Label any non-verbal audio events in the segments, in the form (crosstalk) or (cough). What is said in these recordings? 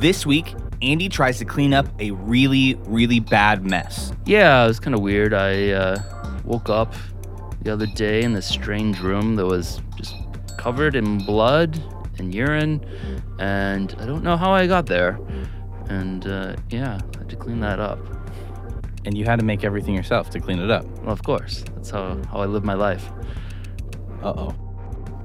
This week, Andy tries to clean up a really, really bad mess. Yeah, it was kind of weird. I uh, woke up the other day in this strange room that was just covered in blood and urine, and I don't know how I got there. And uh, yeah, I had to clean that up. And you had to make everything yourself to clean it up. Well, of course, that's how, how I live my life. Uh oh.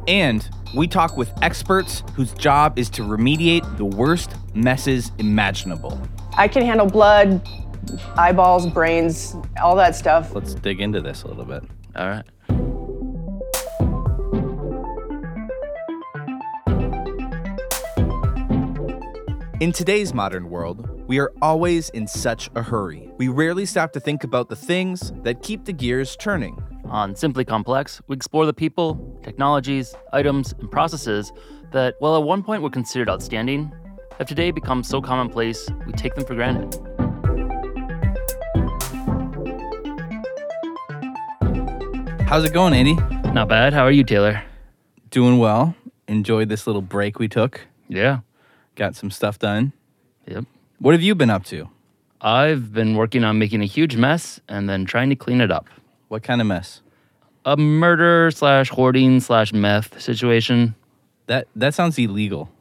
And we talk with experts whose job is to remediate the worst messes imaginable. I can handle blood, eyeballs, brains, all that stuff. Let's dig into this a little bit. All right. In today's modern world, we are always in such a hurry. We rarely stop to think about the things that keep the gears turning. On Simply Complex, we explore the people, technologies, items, and processes that, while at one point were considered outstanding, have today become so commonplace we take them for granted. How's it going, Andy? Not bad. How are you, Taylor? Doing well. Enjoyed this little break we took. Yeah. Got some stuff done. Yep. What have you been up to? I've been working on making a huge mess and then trying to clean it up. What kind of mess? A murder slash hoarding slash meth situation. That that sounds illegal. (laughs)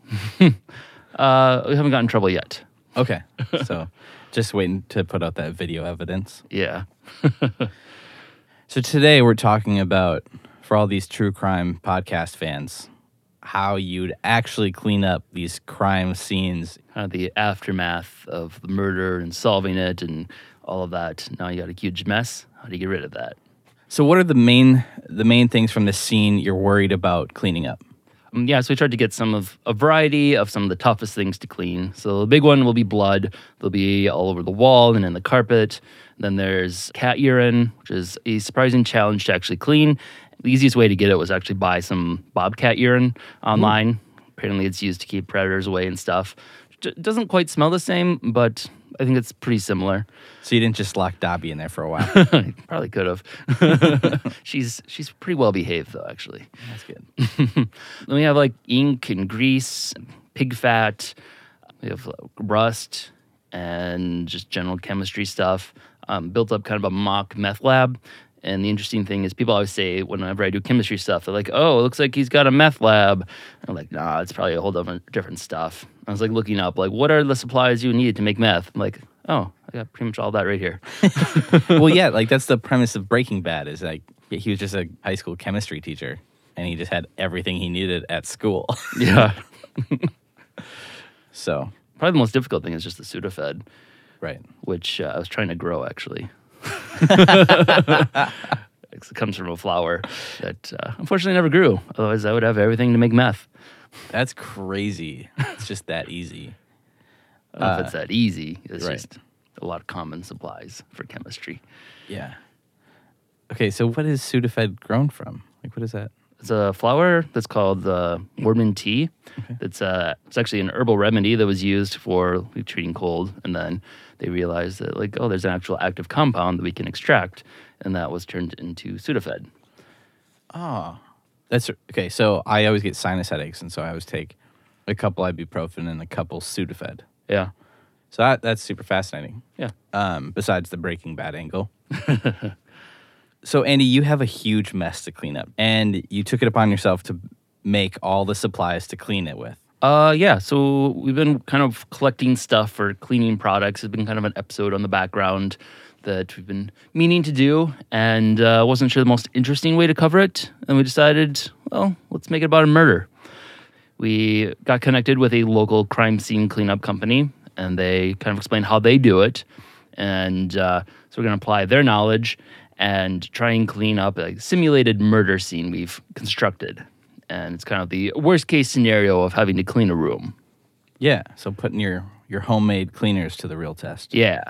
Uh, we haven't gotten in trouble yet. Okay. (laughs) so just waiting to put out that video evidence. Yeah. (laughs) So today we're talking about for all these true crime podcast fans how you'd actually clean up these crime scenes. Kind of the aftermath of the murder and solving it and all of that. Now you got a huge mess. How do you get rid of that? So what are the main the main things from this scene you're worried about cleaning up? Um, yeah, so we tried to get some of a variety of some of the toughest things to clean. So the big one will be blood. They'll be all over the wall and in the carpet. Then there's cat urine, which is a surprising challenge to actually clean. The easiest way to get it was actually buy some bobcat urine online. Apparently, it's used to keep predators away and stuff. It doesn't quite smell the same, but I think it's pretty similar. So you didn't just lock Dobby in there for a while. (laughs) Probably could have. (laughs) she's she's pretty well behaved though, actually. That's good. (laughs) Then we have like ink and grease, and pig fat. We have uh, rust and just general chemistry stuff. Um, built up kind of a mock meth lab. And the interesting thing is, people always say whenever I do chemistry stuff, they're like, "Oh, it looks like he's got a meth lab." And I'm like, "Nah, it's probably a whole different different stuff." I was like looking up, like, what are the supplies you need to make meth? I'm like, "Oh, I got pretty much all that right here." (laughs) well, yeah, like that's the (laughs) premise of Breaking Bad is like he was just a high school chemistry teacher and he just had everything he needed at school. (laughs) yeah. so, Probably the most difficult thing is just the Sudafed, right. which uh, I was trying to grow actually. It comes from a flower that uh, unfortunately never grew. Otherwise, I would have everything to make meth. That's crazy. It's just that easy. I don't know if it's that easy. It's right. just a lot of common supplies for chemistry. Yeah. Okay, so what is Sudafed grown from? Like, what is that? It's a flower that's called uh, Mormon tea. It's uh, it's actually an herbal remedy that was used for like, treating cold, and then they realized that like, oh, there's an actual active compound that we can extract, and that was turned into Sudafed. Oh, that's okay. So I always get sinus headaches, and so I always take a couple ibuprofen and a couple Sudafed. Yeah, So that, that's super fascinating. yeah. Um, besides the Breaking Bad angle. (laughs) so Andy, you have a huge mess to clean up, and you took it upon yourself to make all the supplies to clean it with. Uh, yeah. So we've been kind of collecting stuff for cleaning products. It's been kind of an episode on the background that we've been meaning to do, and uh, wasn't sure the most interesting way to cover it. And we decided, well, let's make it about a murder. We got connected with a local crime scene cleanup company, and they kind of explained how they do it. And uh, so we're going to apply their knowledge and try and clean up a simulated murder scene we've constructed. And it's kind of the worst case scenario of having to clean a room. Yeah. So putting your your homemade cleaners to the real test. Yeah.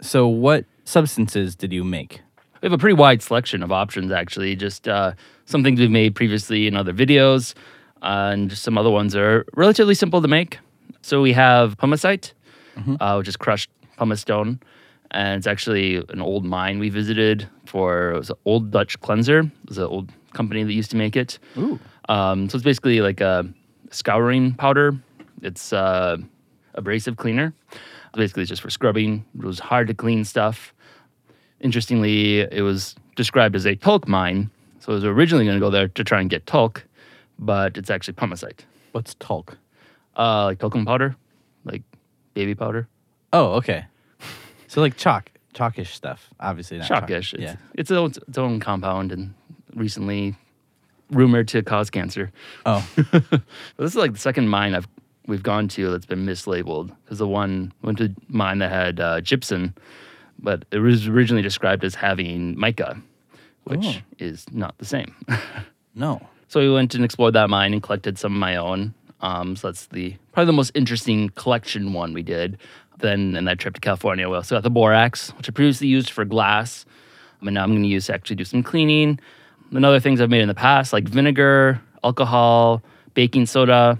So what substances did you make? We have a pretty wide selection of options, actually. Just uh, some things we've made previously in other videos, uh, and just some other ones are relatively simple to make. So we have pumicite, uh, which is crushed pumice stone, and it's actually an old mine we visited for. It was an old Dutch cleanser. It was an old company that used to make it. Ooh. Um, so it's basically like a scouring powder. It's uh, abrasive cleaner. Basically, it's just for scrubbing. It was hard to clean stuff. Interestingly, it was described as a talc mine. So it was originally going to go there to try and get talc, but it's actually pumicite. What's talc? Uh, like talcum powder, like baby powder. Oh, okay. So like chalk, chalkish stuff. Obviously not chalk. Chalkish. It's, Yeah. it's its own, its own compound and recently rumored to cause cancer. Oh, (laughs) This is like the second mine I've we've gone to that's been mislabeled because the one went to mine that had uh, gypsum, but it was originally described as having mica, which Oh. is not the same. (laughs) no. so we went and explored that mine and collected some of my own. Um, so that's the probably the most interesting collection one we did. Then in that trip to California, we also got the borax, which I previously used for glass. I mean, now I'm going to use to actually do some cleaning. And other things I've made in the past, like vinegar, alcohol, baking soda,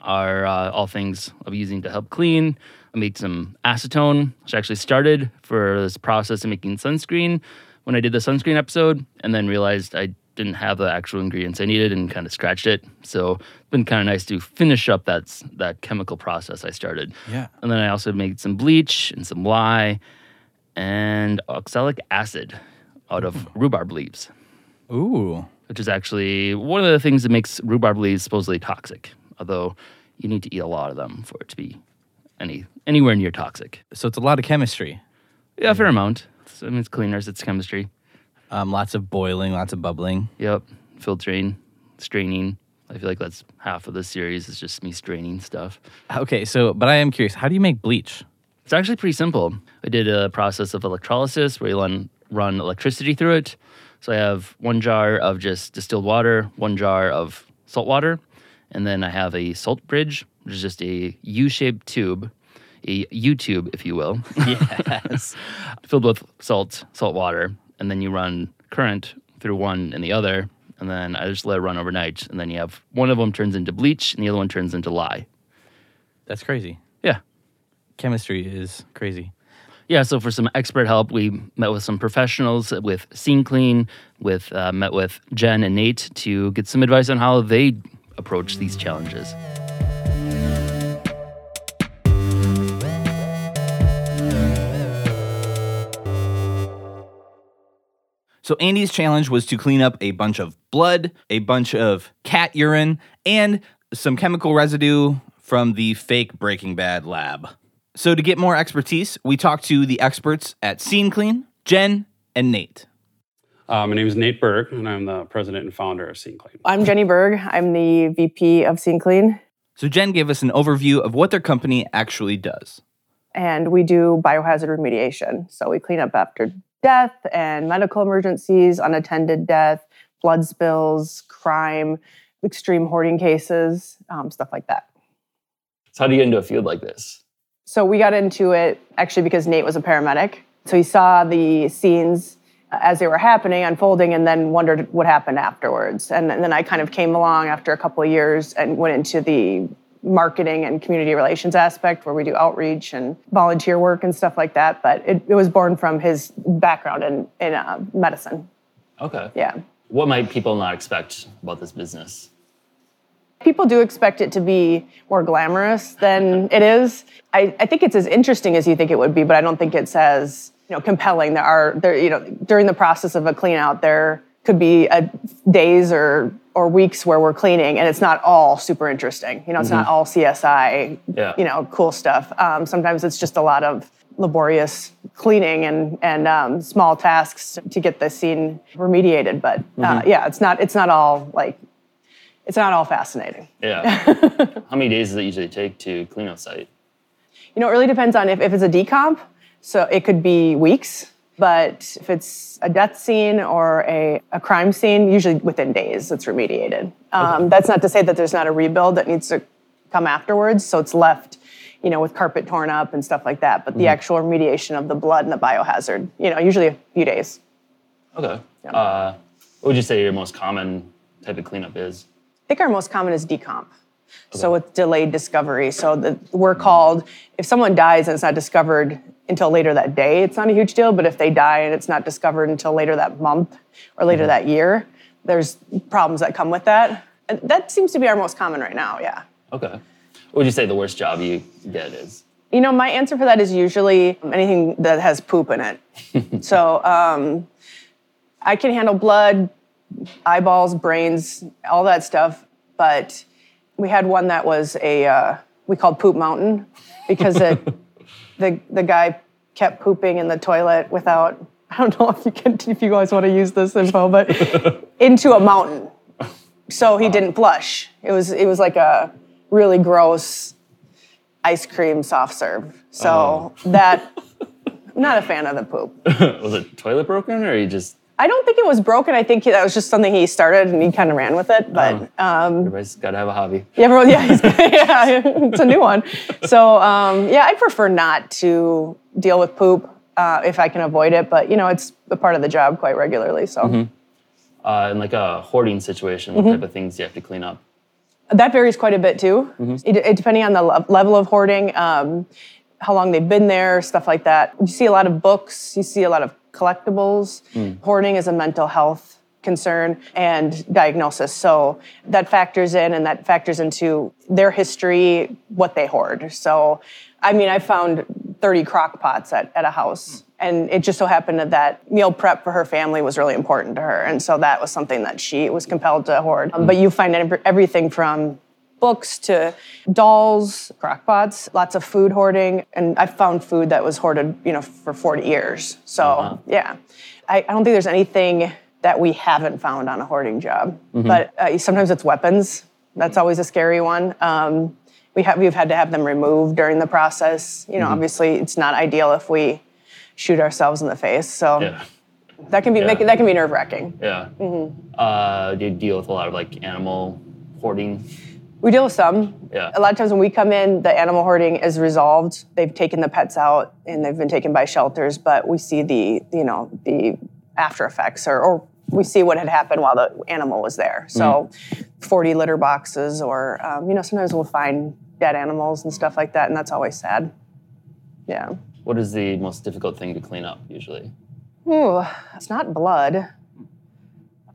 are uh, all things I'm using to help clean. I made some acetone, which I actually started for this process of making sunscreen when I did the sunscreen episode, and then realized I didn't have the actual ingredients I needed and kind of scratched it. So it's been kind of nice to finish up that that chemical process I started. Yeah. And then I also made some bleach and some lye and oxalic acid out of rhubarb leaves Ooh. which is actually one of the things that makes rhubarb leaves supposedly toxic. Although you need to eat a lot of them for it to be any anywhere near toxic. So it's a lot of chemistry. Yeah, a fair amount. It's, I mean, it's cleaners, it's chemistry. Um, lots of boiling, lots of bubbling. Yep, filtering, straining. I feel like that's half of the series is just me straining stuff. Okay, so but I am curious, how do you make bleach? It's actually pretty simple. I did a process of electrolysis where you run, run electricity through it. So I have one jar of just distilled water, one jar of salt water, and then I have a salt bridge, which is just a U-shaped tube, a U-tube, if you will, Yes. (laughs) filled with salt, salt water, and then you run current through one and the other, and then I just let it run overnight, and then you have one of them turns into bleach and the other one turns into lye. That's crazy. Yeah, Chemistry is crazy. Yeah, so for some expert help, we met with some professionals with Scene Clean, with uh, met with Jen and Nate to get some advice on how they approach these challenges. So Andy's challenge was to clean up a bunch of blood, a bunch of cat urine, and some chemical residue from the fake Breaking Bad lab. So to get more expertise, we talked to the experts at Scene Clean, Jen and Nate. Uh, my name is Nate Berg, and I'm the president and founder of Scene Clean. I'm Jenny Berg. I'm the VP of Scene Clean, So Jen gave us an overview of what their company actually does. and we do biohazard remediation. So we clean up after death and medical emergencies, unattended death, blood spills, crime, extreme hoarding cases, um, stuff like that. So, how do you get into a field like this? So we got into it actually because Nate was a paramedic. So he saw the scenes as they were happening, unfolding, and then wondered what happened afterwards. And, and then I kind of came along after a couple of years and went into the marketing and community relations aspect where we do outreach and volunteer work and stuff like that. But it, it was born from his background in, in uh, medicine. Okay. Yeah. What might people not expect about this business? People do expect it to be more glamorous than it is. I, I think it's as interesting as you think it would be, but I don't think it's as you know compelling. There are there you know during the process of a clean out there could be a days or or weeks where we're cleaning and it's not all super interesting. You know, it's not all CSI. Yeah. You know, cool stuff. Um, sometimes it's just a lot of laborious cleaning and and um, small tasks to get the scene remediated. But uh, yeah, it's not it's not all like it's not all fascinating. Yeah. (laughs) how many days does it usually take to clean a site? You know, it really depends on if, if it's a decomp. So it could be weeks, but if it's a death scene or a, a crime scene, usually within days it's remediated. Um, That's not to say that there's not a rebuild that needs to come afterwards. So it's left, you know, with carpet torn up and stuff like that. But the actual remediation of the blood and the biohazard, you know, usually a few days. Okay. Uh, what would you say your most common type of cleanup is? I think our most common is decomp. So it's delayed discovery. So the, we're called, if someone dies and it's not discovered until later that day, it's not a huge deal. But if they die and it's not discovered until later that month or later that year, there's problems that come with that. And that seems to be our most common right now, yeah. Okay. What would you say the worst job you get is? You know, my answer for that is usually anything that has poop in it. (laughs) so um, I can handle blood, eyeballs, brains, all that stuff. But we had one that was a uh, we called Poop Mountain because it, (laughs) the the guy kept pooping in the toilet without. I don't know if you can if you guys want to use this info, but (laughs) into a mountain. So he didn't flush. It was it was like a really gross ice cream soft serve. So that I'm (laughs) not a fan of the poop. was it toilet broken or you just I don't think it was broken. I think that was just something he started and he kind of ran with it. But um, everybody's got to have a hobby? yeah, everyone, (laughs) yeah, yeah, (laughs) it's a new one. So um, yeah, I prefer not to deal with poop uh, if I can avoid it. But you know, it's a part of the job quite regularly. So Uh, in like a hoarding situation, what type of things do you have to clean up? that varies quite a bit too, it, it- depending on the le- level of hoarding, um, how long they've been there, stuff like that. You see a lot of books. You see a lot of collectibles. Hoarding is a mental health concern and diagnosis. So that factors in and that factors into their history, what they hoard. So, I mean, I found 30 crock pots at, at a house. And it just so happened that meal prep for her family was really important to her. And so that was something that she was compelled to hoard. Um, but you find every, everything from books to dolls, crockpots, lots of food hoarding, and I found food that was hoarded, you know, for 40 years. So yeah, I, I don't think there's anything that we haven't found on a hoarding job. But uh, sometimes it's weapons. That's always a scary one. Um, we have we've had to have them removed during the process. You know, obviously it's not ideal if we shoot ourselves in the face. So Yeah. that can be Yeah. make, that can be nerve wracking. Yeah. Mm-hmm. Uh, do you deal with a lot of like animal hoarding? We deal with some. Yeah. A lot of times when we come in, the animal hoarding is resolved. They've taken the pets out and they've been taken by shelters, but we see the, you know, the after effects or, or we see what had happened while the animal was there. So 40 litter boxes or, um, you know, sometimes we'll find dead animals and stuff like that, and that's always sad. Yeah. What is the most difficult thing to clean up usually? Ooh, it's not blood.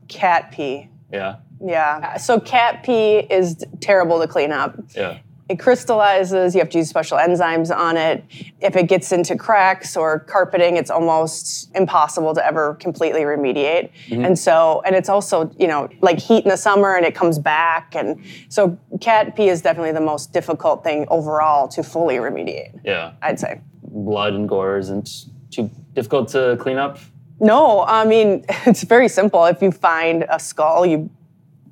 Cat pee. Yeah. Yeah. So cat pee is terrible to clean up. Yeah. it crystallizes. You have to use special enzymes on it. If it gets into cracks or carpeting, it's almost impossible to ever completely remediate. Mm-hmm. And so, and it's also, you know, like heat in the summer and it comes back. And so, cat pee is definitely the most difficult thing overall to fully remediate, Yeah. I'd say. Blood and gore isn't too difficult to clean up. No, I mean (laughs) it's very simple. If you find a skull, you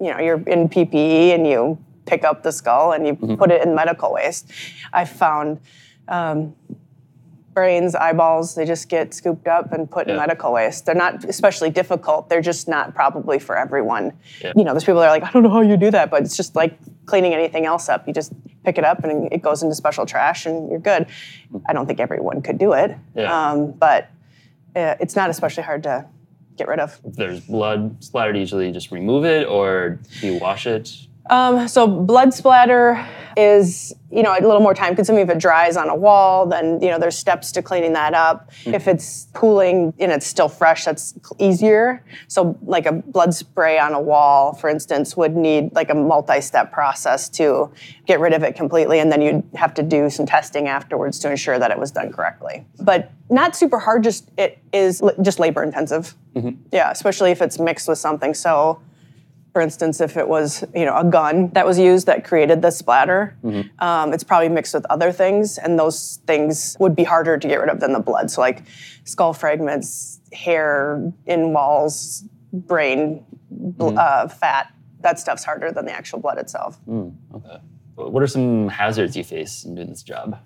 you know you're in PPE and you pick up the skull and you put it in medical waste. I found um, brains, eyeballs. They just get scooped up and put in medical waste. They're not especially difficult. They're just not probably for everyone. Yeah. You know, there's people that are like, I don't know how you do that, but it's just like cleaning anything else up. You just pick it up and it goes into special trash and you're good. I don't think everyone could do it, Yeah. um, but uh, it's not especially hard to get rid of. There's blood splattered, usually just remove it or do you wash it? Um, so blood splatter is, you know, a little more time consuming. If it dries on a wall, then you know there's steps to cleaning that up. If it's pooling and it's still fresh, that's easier. So like a blood spray on a wall, for instance, would need like a multi-step process to get rid of it completely, and then you'd have to do some testing afterwards to ensure that it was done correctly. But not super hard. Just it is just labor intensive. Yeah, especially if it's mixed with something so for instance, if it was you know a gun that was used that created the splatter, um, it's probably mixed with other things, and those things would be harder to get rid of than the blood. So like skull fragments, hair in walls, brain, bl- uh, fat. That stuff's harder than the actual blood itself. Okay. What are some hazards you face in doing this job?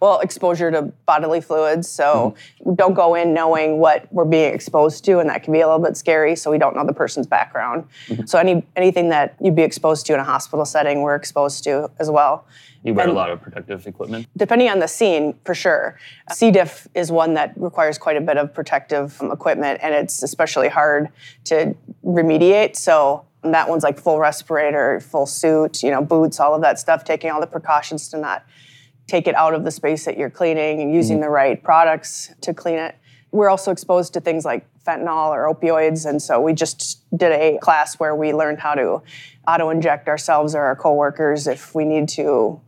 Well, exposure to bodily fluids. So we don't go in knowing what we're being exposed to, and that can be a little bit scary. So we don't know the person's background. Mm-hmm. So any anything that you'd be exposed to in a hospital setting, we're exposed to as well. You wear a lot of protective equipment. depending on the scene, for sure. C. diff is one that requires quite a bit of protective equipment, and it's especially hard to remediate. So that one's like full respirator, full suit, you know, boots, all of that stuff, taking all the precautions to not take it out of the space that you're cleaning and using mm-hmm. the right products to clean it. we're also exposed to things like fentanyl or opioids. And so we just did a class where we learned how to auto inject ourselves or our coworkers if we need to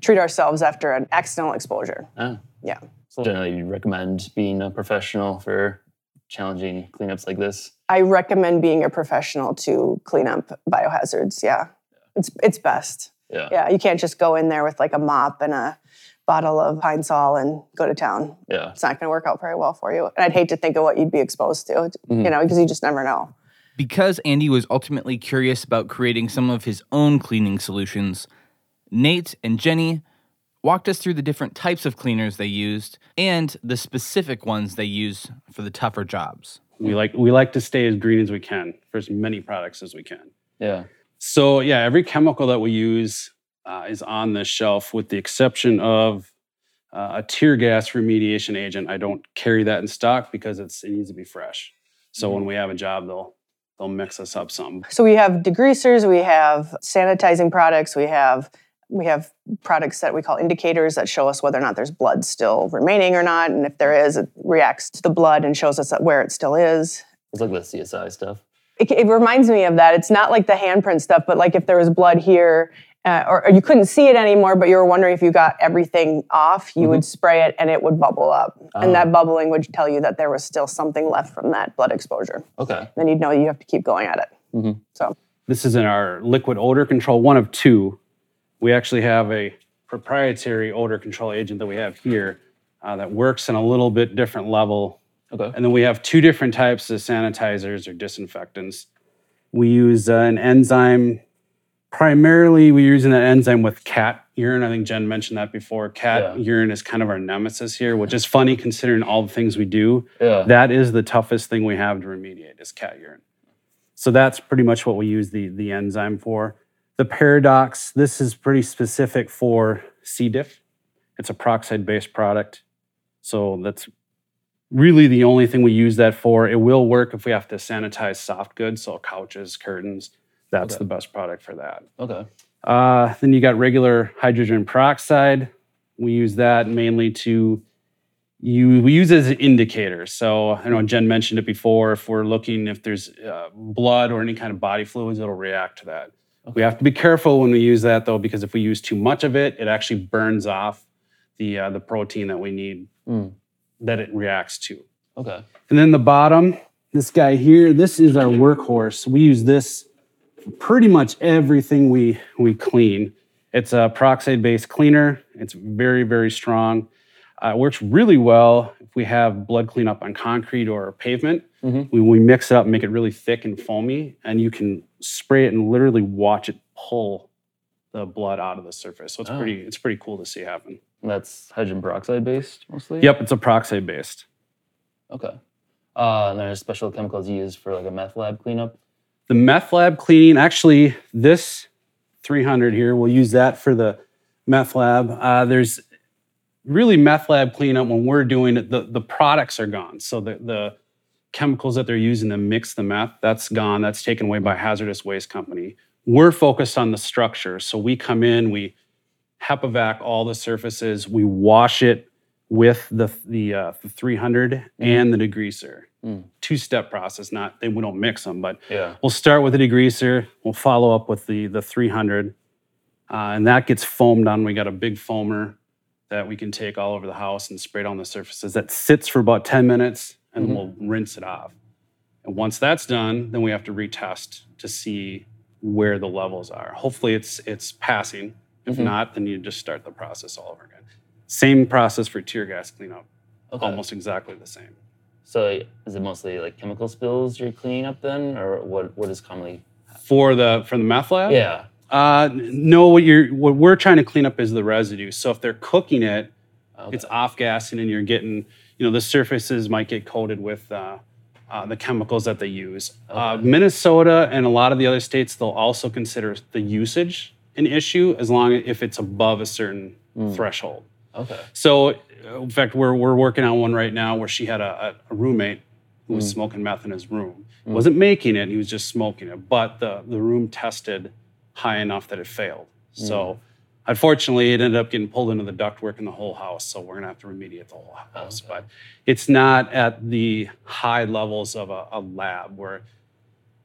treat ourselves after an accidental exposure. Oh. Yeah. So generally, you recommend being a professional for challenging cleanups like this. I recommend being a professional to clean up biohazards. Yeah. It's it's best. Yeah. Yeah. You can't just go in there with like a mop and a bottle of Pine Sol and go to town. Yeah. It's not going to work out very well for you. And I'd hate to think of what you'd be exposed to, mm-hmm. you know, because you just never know. Because Andy was ultimately curious about creating some of his own cleaning solutions, Nate and Jenny walked us through the different types of cleaners they used and the specific ones they use for the tougher jobs. We like we like to stay as green as we can for as many products as we can. Yeah. So yeah, every chemical that we use uh, is on this shelf, with the exception of uh, a tear gas remediation agent. I don't carry that in stock because it's it needs to be fresh. So when we have a job, they'll they'll mix us up some. So we have degreasers, we have sanitizing products, we have we have products that we call indicators that show us whether or not there's blood still remaining or not, and if there is, it reacts to the blood and shows us where it still is. It's like the CSI stuff. It, it reminds me of that. It's not like the handprint stuff, but like if there was blood here. Uh, or, or you couldn't see it anymore, but you were wondering if you got everything off, you would spray it and it would bubble up. And that bubbling would tell you that there was still something left from that blood exposure. Okay. Then you'd know you have to keep going at it. So This is in our liquid odor control, one of two. We actually have a proprietary odor control agent that we have here uh, that works in a little bit different level. Okay. And then we have two different types of sanitizers or disinfectants. We use uh, an enzyme. Primarily, we're using that enzyme with cat urine. I think Jen mentioned that before. Cat Yeah. urine is kind of our nemesis here, which is funny considering all the things we do. Yeah. That is the toughest thing we have to remediate is cat urine. So that's pretty much what we use the, the enzyme for. The Peridox, this is pretty specific for C. diff. It's a peroxide-based product. So that's really the only thing we use that for. It will work if we have to sanitize soft goods, so couches, curtains. That's Okay. the best product for that. Okay. Uh, then you got regular hydrogen peroxide. We use that mainly to you we use it as an indicator. So I know Jen mentioned it before. If we're looking if there's uh, blood or any kind of body fluids, it'll react to that. We have to be careful when we use that though, because if we use too much of it, it actually burns off the uh, the protein that we need Mm. That it reacts to. Okay. And then the bottom, this guy here, this is our workhorse. We use this for pretty much everything we we clean. It's a peroxide-based cleaner. It's very very strong. Uh, it works really well if we have blood cleanup on concrete or pavement. Mhm. We, we mix it up, make it really thick and foamy, and you can spray it and literally watch it pull the blood out of the surface. So it's Oh. pretty it's pretty cool to see happen. And that's hydrogen peroxide based mostly? Yep, it's a peroxide-based. Okay. Uh, and there's special chemicals used for like a meth lab cleanup. The meth lab cleaning, actually, this 300 here, we'll use that for the meth lab. Uh, there's really meth lab cleanup when we're doing it, the, the products are gone. So the, the chemicals that they're using to mix the meth, that's gone. That's taken away by hazardous waste company. We're focused on the structure. So we come in, we HEPA-vac all the surfaces, we wash it with the, the, uh, the 300 and the degreaser. Mm. Two-step process, not, they, we don't mix them, but Yeah. We'll start with the degreaser. We'll follow up with the the 300, uh, and that gets foamed on. We got a big foamer that we can take all over the house and spray it on the surfaces. That sits for about 10 minutes, and Mhm. we'll rinse it off. And once that's done, then we have to retest to see where the levels are. Hopefully, it's it's passing. If Mhm. not, then you just start the process all over again. Same process for tear gas cleanup. Okay. Almost exactly the same. So is it mostly like chemical spills you're cleaning up then, or what? What is commonly? For the for the meth lab, Yeah. Uh, no, what you're what we're trying to clean up is the residue. So if they're cooking it, Okay. it's off gassing, and you're getting, you know, the surfaces might get coated with uh, uh, the chemicals that they use. Uh, Minnesota and a lot of the other states, they'll also consider the usage an issue as long as if it's above a certain Mm. threshold. Okay. So, uh, in fact, we're, we're working on one right now where she had a, a, roommate who was Mm. smoking meth in his room. Mm. Wasn't making it, he was just smoking it. But the, the room tested high enough that it failed. So Unfortunately, it ended up getting pulled into the ductwork in the whole house, so we're gonna have to remediate the whole oh, house. But it's not at the high levels of a, a lab where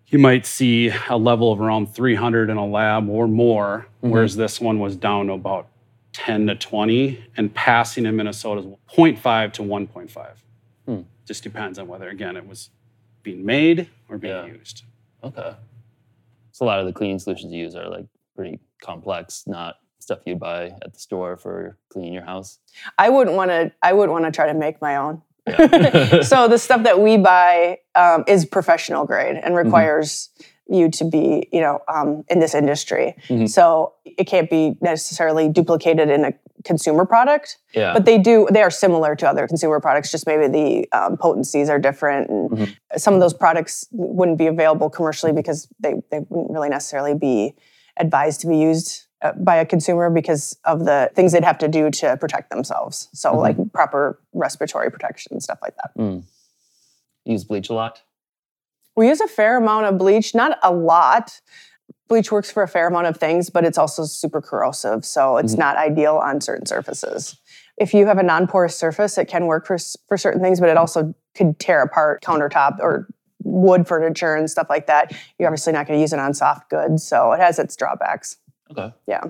you might see a level of around 300 in a lab or more, mm-hmm. whereas this one was down to about 10 to 20, and passing in Minnesota is 0.5 to 1.5. Hmm. Just depends on whether, again, it was being made or being Yeah. used. Okay. So a lot of the cleaning solutions you use are like pretty complex, not stuff you'd buy at the store for cleaning your house. I wouldn't want to. I wouldn't want to try to make my own. Yeah. (laughs) so the stuff that we buy um, is professional grade and Mm-hmm. requires you to be, you know, um, in this industry. Mhm. So it can't be necessarily duplicated in a consumer product, yeah. but they do. They are similar to other consumer products. Just maybe the um, potencies are different, and Mhm. some of those products wouldn't be available commercially because they they wouldn't really necessarily be advised to be used. Uh, By a consumer because of the things they'd have to do to protect themselves. So, Mhm. like proper respiratory protection, stuff like that. Mm. Use bleach a lot. We use a fair amount of bleach, not a lot. Bleach works for a fair amount of things, but it's also super corrosive, so it's Mhm. not ideal on certain surfaces. If you have a non-porous surface, it can work for for certain things, but it also could tear apart countertop or wood furniture and stuff like that. You're obviously not going to use it on soft goods, so it has its drawbacks. Okay. Yeah.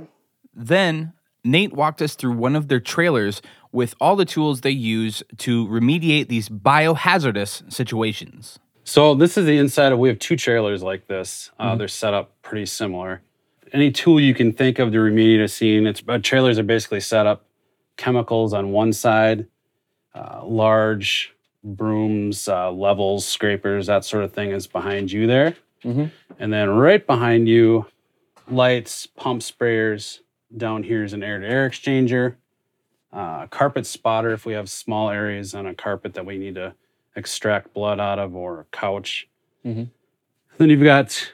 Then Nate walked us through one of their trailers with all the tools they use to remediate these biohazardous situations. So this is the inside of. We have two trailers like this. Uh, Mm-hmm. They're set up pretty similar. Any tool you can think of to remediate a scene. It's uh, trailers are basically set up. Chemicals on one side, uh, large brooms, uh, levels, scrapers, that sort of thing is behind you there, Mhm. and then right behind you, lights, pump sprayers. Down here is an air-to-air exchanger, uh, carpet spotter if we have small areas on a carpet that we need to extract blood out of or a couch. Mhm. Then you've got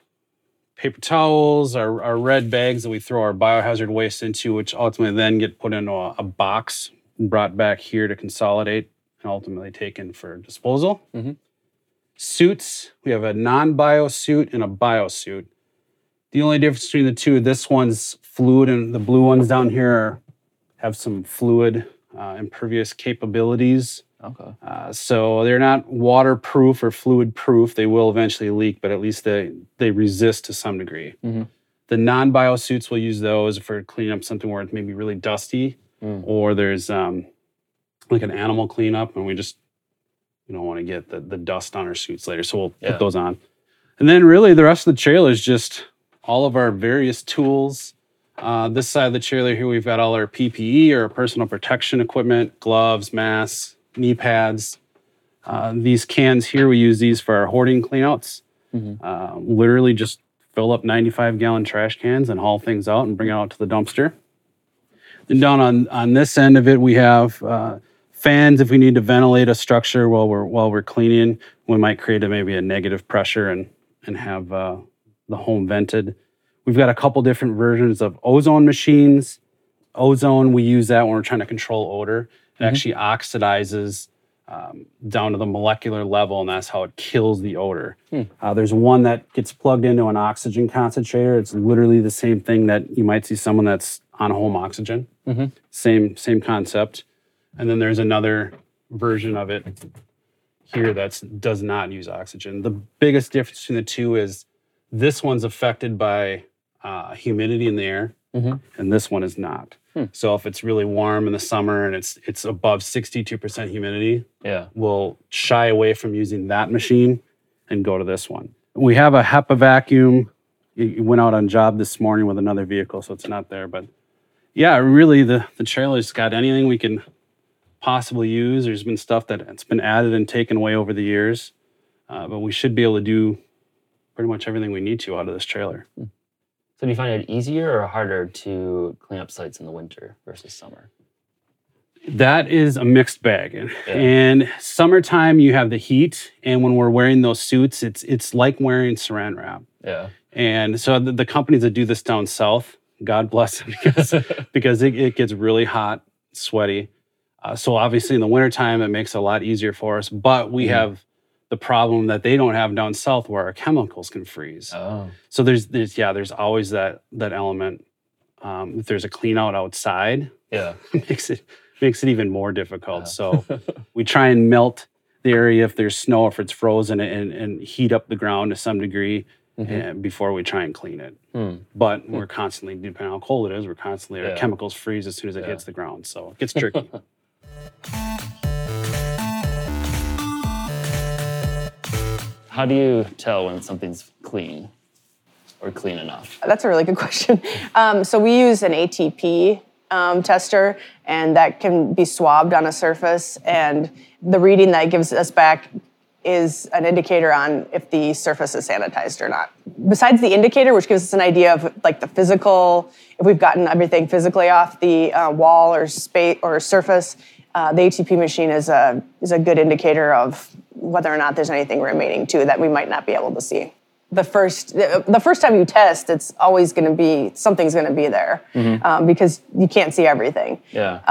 paper towels, our, our red bags that we throw our biohazard waste into, which ultimately then get put into a, a box, and brought back here to consolidate and ultimately taken for disposal. Mhm. Suits, we have a non-bio suit and a bio suit. The only difference between the two, this one's fluid and the blue ones down here have some fluid uh, impervious capabilities. Okay. Uh, so they're not waterproof or fluid proof. They will eventually leak, but at least they, they resist to some degree. Mhm. The non bio suits will use those for cleaning up something where it's maybe really dusty Mm. or there's um, like an animal cleanup and we just we don't want to get the, the dust on our suits later. So we'll Yeah. put those on. And then really the rest of the trailer is just all of our various tools. Uh, this side of the trailer here, we've got all our PPE or personal protection equipment, gloves, masks, knee pads. Uh, these cans here, we use these for our hoarding cleanouts. Mhm. Uh, literally just fill up 95 gallon trash cans and haul things out and bring it out to the dumpster. Then down on, on this end of it, we have uh, fans if we need to ventilate a structure while we're while we're cleaning. We might create a, maybe a negative pressure and and have uh, the home vented. We've got a couple different versions of ozone machines. Ozone, we use that when we're trying to control odor. It actually oxidizes um, down to the molecular level, and that's how it kills the odor. Uh, there's one that gets plugged into an oxygen concentrator. It's literally the same thing that you might see someone that's on home oxygen. Mhm. Same same concept. And then there's another version of it here that does not use oxygen. The biggest difference between the two is this one's affected by uh, humidity in the air, Mhm. and this one is not. Hmm. So if it's really warm in the summer and it's it's above 62% humidity, Yeah. we'll shy away from using that machine and go to this one. We have a HEPA vacuum. It went out on job this morning with another vehicle, so it's not there. But yeah, really, the the trailer's got anything we can possibly use. There's been stuff that it's been added and taken away over the years, uh, but we should be able to do pretty much everything we need to out of this trailer. So do you find it easier or harder to clean up sites in the winter versus summer? That is a mixed bag. And, and summertime, you have the heat, and when we're wearing those suits, it's it's like wearing Saran wrap. Yeah. And so the, the companies that do this down south, God bless them (laughs) because, (laughs) because it, it gets really hot, sweaty. Uh, so obviously in the wintertime, it makes it a lot easier for us. But we Mhm. have the problem that they don't have down south where our chemicals can freeze. Oh. So there's there's yeah, there's always that that element Um, if there's a clean out outside, Yeah. (laughs) makes it makes it even more difficult. So (laughs) we try and melt the area if there's snow, if it's frozen, and, and heat up the ground to some degree uh, before we try and clean it. But we're constantly, depending on how cold it is, we're constantly our chemicals freeze as soon as it hits the ground. So it gets tricky. (laughs) How do you tell when something's clean or clean enough? That's a really good question. Um, so we use an ATP um, tester, and that can be swabbed on a surface, and the reading that gives us back is an indicator on if the surface is sanitized or not. Besides the indicator, which gives us an idea of like the physical, if we've gotten everything physically off the uh, wall or space or surface, uh, the ATP machine is a is a good indicator of whether or not there's anything remaining too that we might not be able to see the first the first time you test, it's always going to be something's going to be there um, because you can't see everything. Yeah.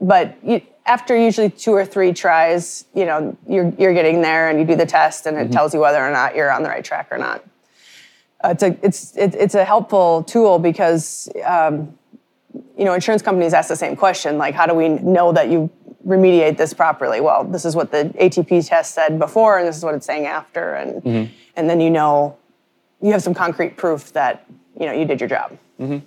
But you, after usually two or three tries, you know you're you're getting there, and you do the test, and it tells you whether or not you're on the right track or not. Uh, it's a it's it, it's a helpful tool because um, you know insurance companies ask the same question, like how do we know that you remediate this properly? Well, this is what the ATP test said before, and this is what it's saying after, and mm-hmm. and then you know you have some concrete proof that you know you did your job. Mm-hmm.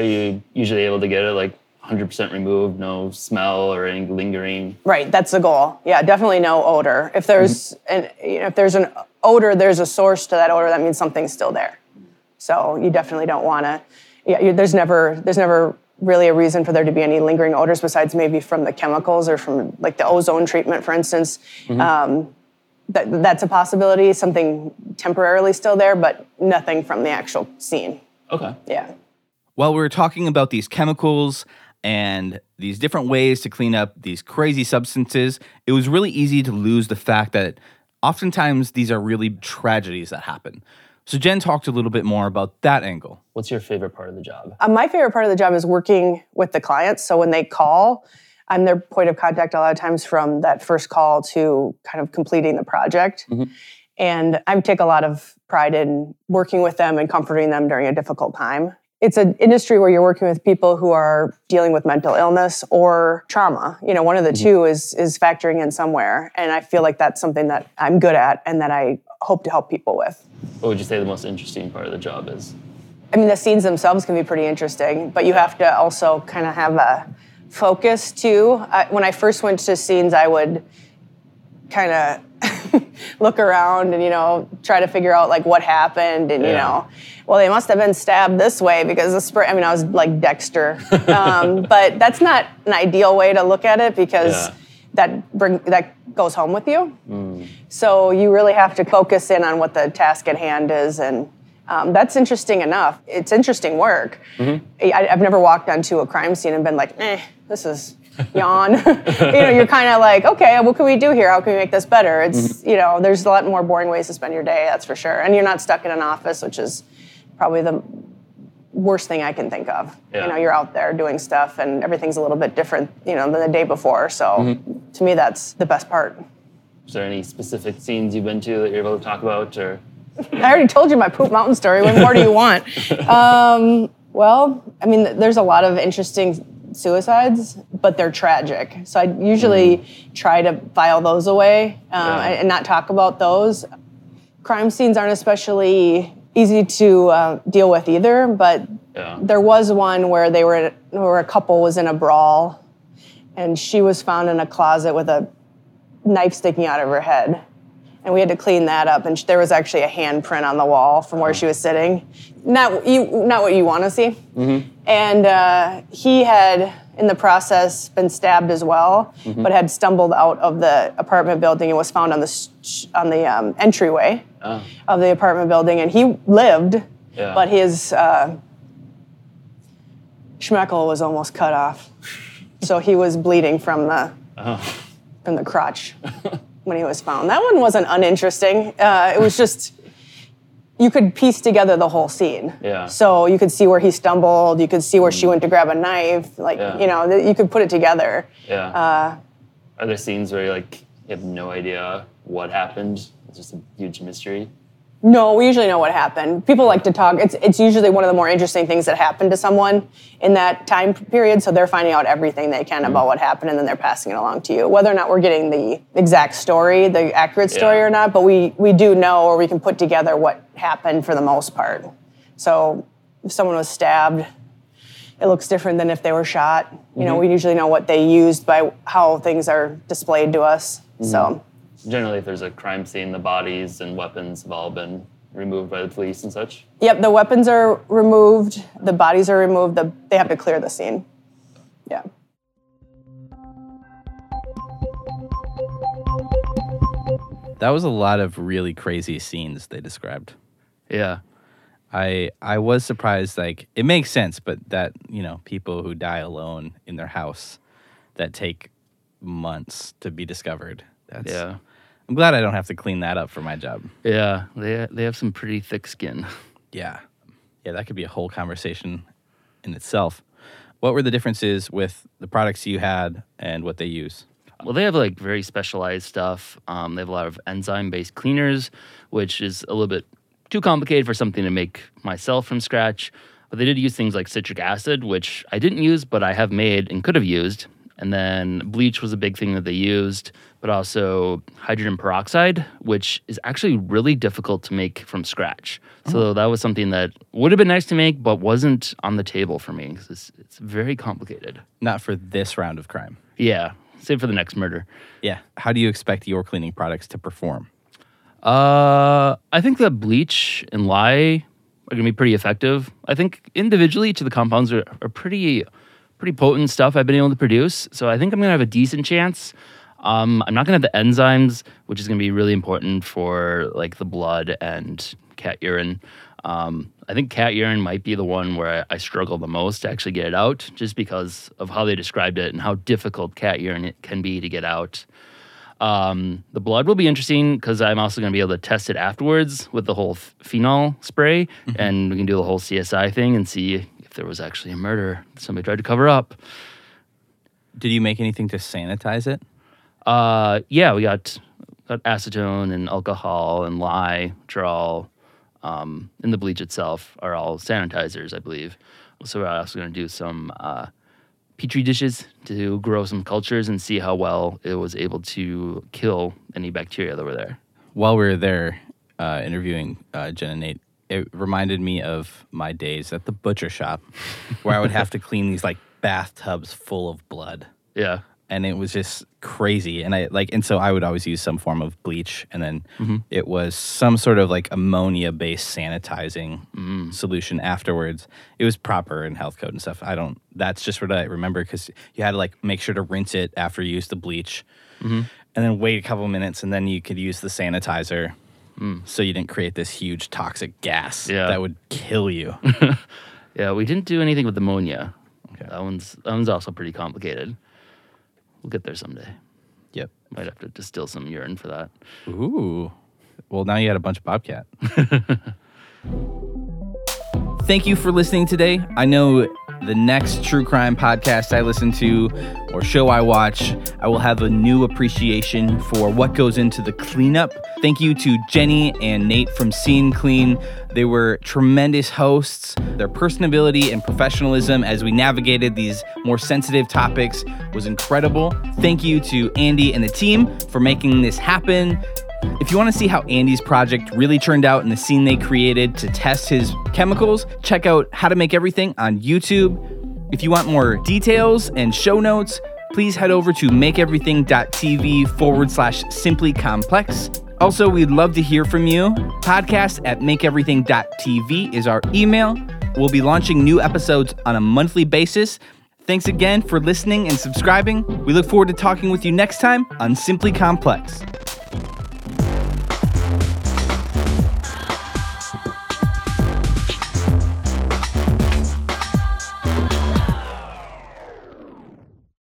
Are you usually able to get it like 100% removed, no smell or any lingering? Right, that's the goal. Yeah, definitely no odor. If there's mm-hmm. an you know, if there's an odor, there's a source to that odor. That means something's still there. So you definitely don't want to. Yeah, you, there's never there's never really a reason for there to be any lingering odors besides maybe from the chemicals or from like the ozone treatment, for instance. Um, that that's a possibility. Something temporarily still there, but nothing from the actual scene. Okay. Yeah. While we were talking about these chemicals and these different ways to clean up these crazy substances, it was really easy to lose the fact that oftentimes these are really tragedies that happen. So Jen talked a little bit more about that angle. What's your favorite part of the job? Uh, my favorite part of the job is working with the clients. So when they call, I'm their point of contact a lot of times from that first call to kind of completing the project. And I take a lot of pride in working with them and comforting them during a difficult time. It's an industry where you're working with people who are dealing with mental illness or trauma. You know, one of the two is is factoring in somewhere, and I feel like that's something that I'm good at and that I hope to help people with. What would you say the most interesting part of the job is? I mean, the scenes themselves can be pretty interesting, but you have to also kind of have a focus too. I, when I first went to scenes, I would kind of (laughs) look around and you know try to figure out like what happened and you know well they must have been stabbed this way because the spray i mean i was like dexter (laughs) um, but that's not an ideal way to look at it because Yeah. that bring that goes home with you so you really have to focus in on what the task at hand is, and um, that's interesting enough. It's interesting work. I, I've never walked onto a crime scene and been like, eh, this is yawn. (laughs) you know, you're kind of like, okay, what can we do here? How can we make this better? It's you know, there's a lot more boring ways to spend your day, that's for sure. And you're not stuck in an office, which is probably the worst thing I can think of. Yeah. You know, you're out there doing stuff, and everything's a little bit different, you know, than the day before. So, to me, that's the best part. Is there any specific scenes you've been to that you're able to talk about? Or (laughs) I already told you my poop mountain story. What more do you want? (laughs) Um, well, I mean, there's a lot of interesting suicides, but they're tragic. So I usually try to file those away uh, Yeah. and not talk about those. Crime scenes aren't especially easy to uh, deal with either, but yeah, there was one where they were where a couple was in a brawl, and she was found in a closet with a knife sticking out of her head, and we had to clean that up. And there was actually a handprint on the wall from where she was sitting. Not you, not what you want to see. And uh, he had, in the process, been stabbed as well, but had stumbled out of the apartment building and was found on the on the um, entryway Oh, of the apartment building, and he lived, Yeah. but his uh, schmeckle was almost cut off, so he was bleeding from the oh, from the crotch when he was found. That one wasn't uninteresting. Uh, it was just you could piece together the whole scene. Yeah. So you could see where he stumbled. You could see where she went to grab a knife. Like Yeah. you know, you could put it together. yeah. Uh, Are there scenes where you like you have no idea what happened? It's just a huge mystery. No, we usually know what happened. People like to talk. It's it's usually one of the more interesting things that happened to someone in that time period. So they're finding out everything they can about what happened, and then they're passing it along to you. Whether or not we're getting the exact story, the accurate story Yeah. or not, but we we do know, or we can put together what happened for the most part. So if someone was stabbed, it looks different than if they were shot. You know, mm-hmm. we usually know what they used by how things are displayed to us. So. Mm-hmm. Generally, if there's a crime scene, the bodies and weapons have all been removed by the police and such. Yep, the weapons are removed, the bodies are removed, the, they have to clear the scene. Yeah. That was a lot of really crazy scenes they described. Yeah. I I was surprised. Like it makes sense, but that you know people who die alone in their house that take months to be discovered. That's, Yeah. I'm glad I don't have to clean that up for my job. Yeah. They they have some pretty thick skin. Yeah, yeah, that could be a whole conversation in itself. What were the differences with the products you had and what they use? Well, they have like very specialized stuff. Um, they have a lot of enzyme based cleaners, which is a little bit too complicated for something to make myself from scratch. But they did use things like citric acid, which I didn't use, but I have made and could have used. And then bleach was a big thing that they used, but also hydrogen peroxide, which is actually really difficult to make from scratch. So that was something that would have been nice to make, but wasn't on the table for me 'cause it's, it's very complicated. Not for this round of crime. Yeah, save for the next murder. Yeah. How do you expect your cleaning products to perform? Uh, I think that bleach and lye are gonna be pretty effective. I think individually, each of the compounds are, are pretty, pretty potent stuff I've been able to produce. So I think I'm gonna have a decent chance. Um, I'm not gonna have the enzymes, which is gonna be really important for like the blood and cat urine. Um, I think cat urine might be the one where I, I struggle the most to actually get it out, just because of how they described it and how difficult cat urine it can be to get out. Um, the blood will be interesting because I'm also going to be able to test it afterwards with the whole ph- phenol spray, and we can do the whole CSI thing and see there was actually a murder somebody tried to cover up. Did you make anything to sanitize it? Uh, yeah, we got, got acetone and alcohol and lye, which are all um, in the bleach itself are all sanitizers, I believe. So we're also going to do some uh, petri dishes to grow some cultures and see how well it was able to kill any bacteria that were there. While we were there uh, interviewing uh, Jen and Nate, it reminded me of my days at the butcher shop where I would have to clean these like bathtubs full of blood. Yeah. and it was just crazy. And i like and so i would always use some form of bleach. And then mm-hmm. it was some sort of like ammonia based sanitizing mm. solution afterwards. It was proper in health code and stuff. I don't that's just what i remember because you had to like make sure to rinse it after you use the bleach. Mm-hmm. And then wait a couple minutes and then you could use the sanitizer so you didn't create this huge toxic gas Yeah. that would kill you (laughs) Yeah, we didn't do anything with ammonia. Okay. That one's that one's also pretty complicated. We'll get there someday. yep Might have to distill some urine for that. Ooh. Well, now you had a bunch of Bobcat. (laughs) Thank you for listening today. I know the next true crime podcast I listen to or show I watch, I will have a new appreciation for what goes into the cleanup. Thank you to Jenny and Nate from Scene Clean. They were tremendous hosts. Their personability and professionalism as we navigated these more sensitive topics was incredible. Thank you to Andy and the team for making this happen. If you want to see how Andy's project really turned out in the scene they created to test his chemicals, check out How to Make Everything on YouTube. If you want more details and show notes, please head over to makeeverything.tv forward slash simply complex. Also, we'd love to hear from you. Podcast at makeeverything.tv is our email. We'll be launching new episodes on a monthly basis. Thanks again for listening and subscribing. We look forward to talking with you next time on Simply Complex.